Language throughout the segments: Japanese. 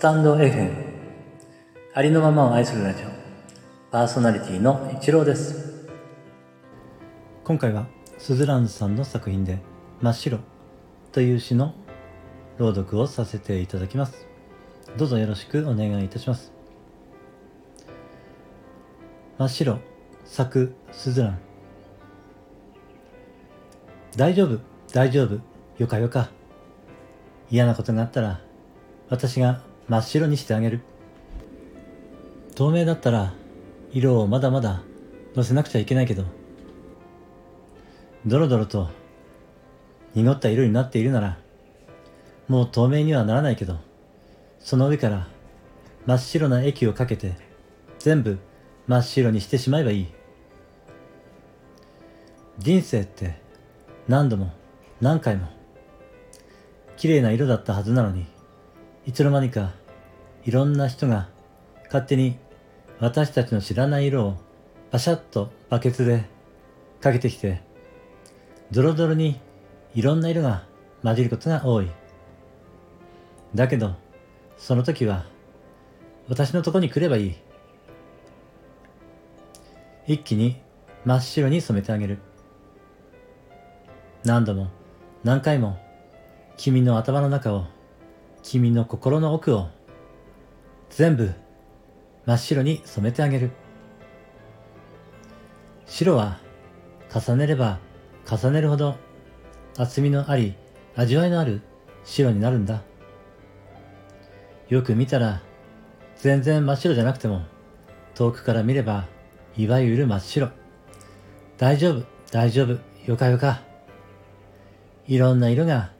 スタンド FM ありのままを愛するラジオ。パーソナリティの一郎です。今回はスズランズさんの作品で「真っ白」という詩の朗読をさせていただきます。どうぞよろしくお願いいたします。真っ白作スズラン。大丈夫大丈夫よかよか。嫌なことがあったら私が真っ白にしてあげる。透明だったら色をまだまだのせなくちゃいけないけどドロドロと濁った色になっているならもう透明にはならないけどその上から真っ白な液をかけて全部真っ白にしてしまえばいい。人生って何度も何回も綺麗な色だったはずなのにいつの間にかいろんな人が勝手に私たちの知らない色をパシャッとバケツでかけてきてドロドロにいろんな色が混じることが多い。だけどその時は私のとこに来ればいい。一気に真っ白に染めてあげる。何度も何回も君の頭の中を君の心の奥を全部真っ白に染めてあげる。白は重ねれば重ねるほど厚みのあり味わいのある白になるんだ。よく見たら全然真っ白じゃなくても遠くから見ればいわゆる真っ白。大丈夫大丈夫よかよか。いろんな色が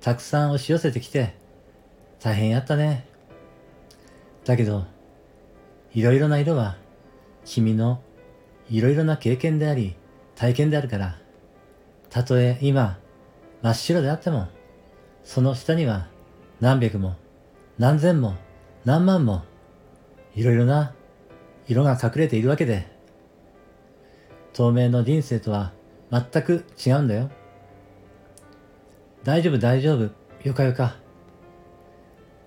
たくさん押し寄せてきて大変やったね。だけど、いろいろな色は君のいろいろな経験であり体験であるから、たとえ今真っ白であっても、その下には何百も何千も何万もいろいろな色が隠れているわけで、透明の人生とは全く違うんだよ。大丈夫大丈夫、よかよか。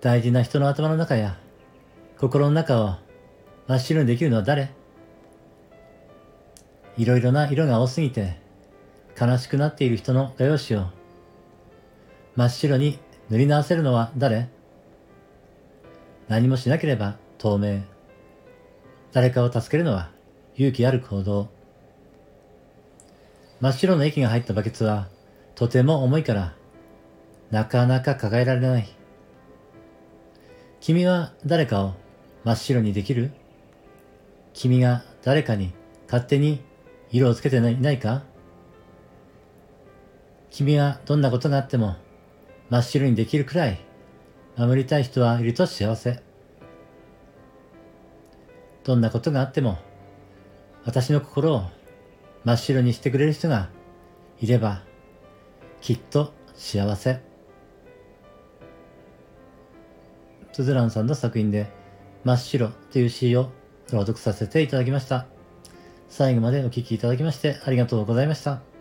大事な人の頭の中や心の中を真っ白にできるのは誰？いろいろな色が多すぎて悲しくなっている人の画用紙を真っ白に塗り直せるのは誰？何もしなければ透明。誰かを助けるのは勇気ある行動。真っ白の液が入ったバケツはとても重いからなかなか抱えられない。君は誰かを真っ白にできる？君が誰かに勝手に色をつけていないか？君はどんなことがあっても真っ白にできるくらい守りたい人はいると幸せ。どんなことがあっても私の心を真っ白にしてくれる人がいればきっと幸せ。スズランさんの作品で真っ白という詩を朗読させていただきました。最後までお聴きいただきましてありがとうございました。